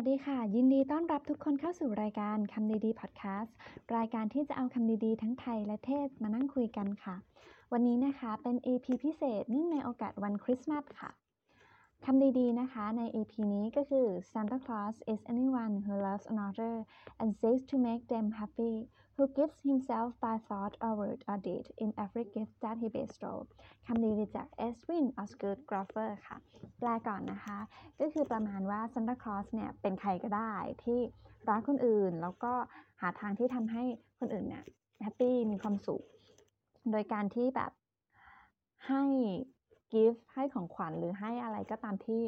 วัสดีค่ะ ยินดีต้อนรับทุกคนเข้าสู่รายการคำดีๆพอดแคสต์รายการที่จะเอาคำดีๆทั้งไทยและเทศมานั่งคุยกันค่ะ วันนี้นะคะเป็น EP พิเศษเนื่องในโอกาสวันคริสต์มาสค่ะ คำดีๆนะคะใน EP นี้ก็คือ Santa Claus is anyone who loves another and seeks to make them happy who gives himself by thought or word or deed in every gift that he bestows คำดีๆจาก Edwin Osgood Groffer ค่ะ แปลก่อนนะคะ ก็คือประมาณว่า Santa Claus เนี่ยเป็นใครก็ได้ที่รักคนอื่น แล้วก็หาทางที่ทำให้คนอื่นเนี่ยแฮปปี้มีความสุข โดยการที่แบบ กิฟต์ให้ของขวัญหรือให้อะไรก็ตามที่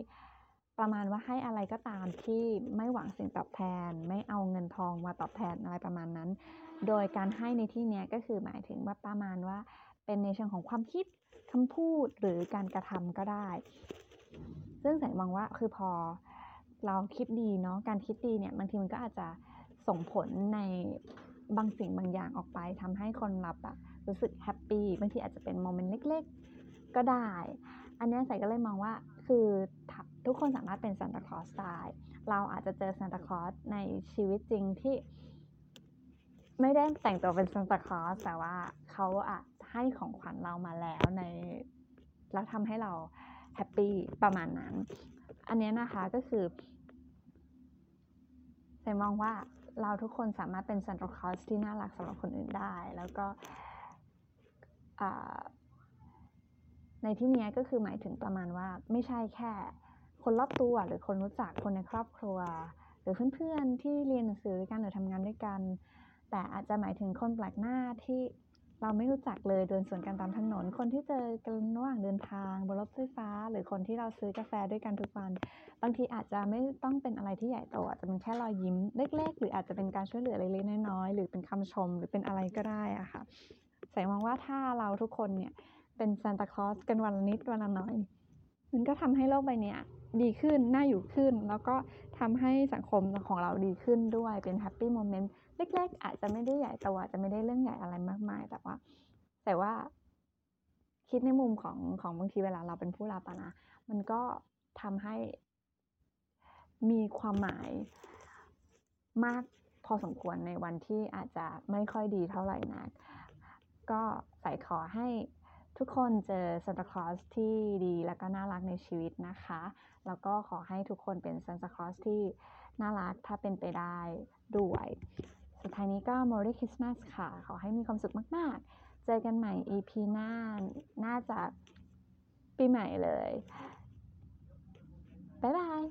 ประมาณว่าให้อะไรก็ตามที่ไม่หวังสิ่งตอบแทน ไม่เอาเงินทองมาตอบแทนอะไรประมาณนั้น โดยการให้ในที่นี้ก็คือหมายถึงว่าประมาณว่าเป็นในเชิงของความคิดคำพูดหรือการกระทำก็ได้ ซึ่งแสงมองว่าคือพอเราคิดดีเนาะการคิดดีเนี่ยบางทีมันก็อาจจะส่งผลในบางสิ่งบางอย่างออกไปทำให้คนรับอะรู้สึก happy บางทีอาจจะเป็น moment เล็ก ก็ได้ อันนี้แสงก็เลยมองว่าคือทุกคนสามารถเป็นซานตาคลอสได้ เราอาจจะเจอซานตาคลอสในชีวิตจริงที่ ไม่ได้แต่งตัวเป็นซานตาคลอสแต่ว่าเขาอาจให้ของขวัญเรามาแล้วในแล้วทำให้เราแฮปปี้ประมาณนั้น อันนี้นะคะก็คือใส่มองว่าเราทุกคนสามารถเป็นซานตาคลอสที่น่ารักสำหรับคนอื่นได้ แล้วก็อ่า ในที่นี้ก็คือหมายถึงประมาณว่าไม่ใช่แค่ คนรอบตัวหรือคนรู้จักคนในครอบครัว หรือเพื่อนๆที่เรียนหนังสือด้วยกันหรือทำงานด้วยกัน แต่อาจจะหมายถึงคนแปลกหน้าที่เราไม่รู้จักเลยเดินสวนกันตามถนน คนที่เจอกันระหว่างเดินทางบนรถไฟฟ้า หรือคนที่เราซื้อกาแฟด้วยกันทุกวัน บางทีอาจจะไม่ต้องเป็นอะไรที่ใหญ่โตอาจจะเป็นแค่รอยยิ้มเล็ก ๆ หรืออาจจะเป็นการช่วยเหลือเล็กๆน้อยๆหรือเป็นคำชมหรือเป็นอะไรก็ได้อะค่ะใส่มองว่าถ้าเราทุกคนเนี่ย เป็นซานตาคลอสกันวันละนิดวันละหน่อย มันก็ทำให้โลกใบนี้ดีขึ้น น่าอยู่ขึ้น แล้วก็ทำให้สังคมของเราดีขึ้นด้วยเป็นแฮปปี้โมเมนต์เล็กๆ อาจจะไม่ได้ใหญ่แต่ว่าจะไม่ได้เรื่องใหญ่อะไรมากมาย แต่ว่า แต่ว่า คิดในมุมของของบางทีเวลาเราเป็นผู้รับนะ มันก็ทำให้มีความหมายมากพอสมควรในวันที่อาจจะไม่ค่อยดีเท่าไหร่นัก ก็ใส่ขอให้ ทุกคนเจอซานตาคลอสที่ดีและก็น่ารักในชีวิตนะคะ แล้วก็ขอให้ทุกคนเป็นซานตาคลอสที่น่ารักถ้าเป็นไปได้ด้วยสุดท้ายนี้ก็ Merry Christmas ค่ะ ขอให้มีความสุขมาก ๆ เจอกันใหม่ EP หน้า น่าจะปีใหม่เลย บ๊ายบาย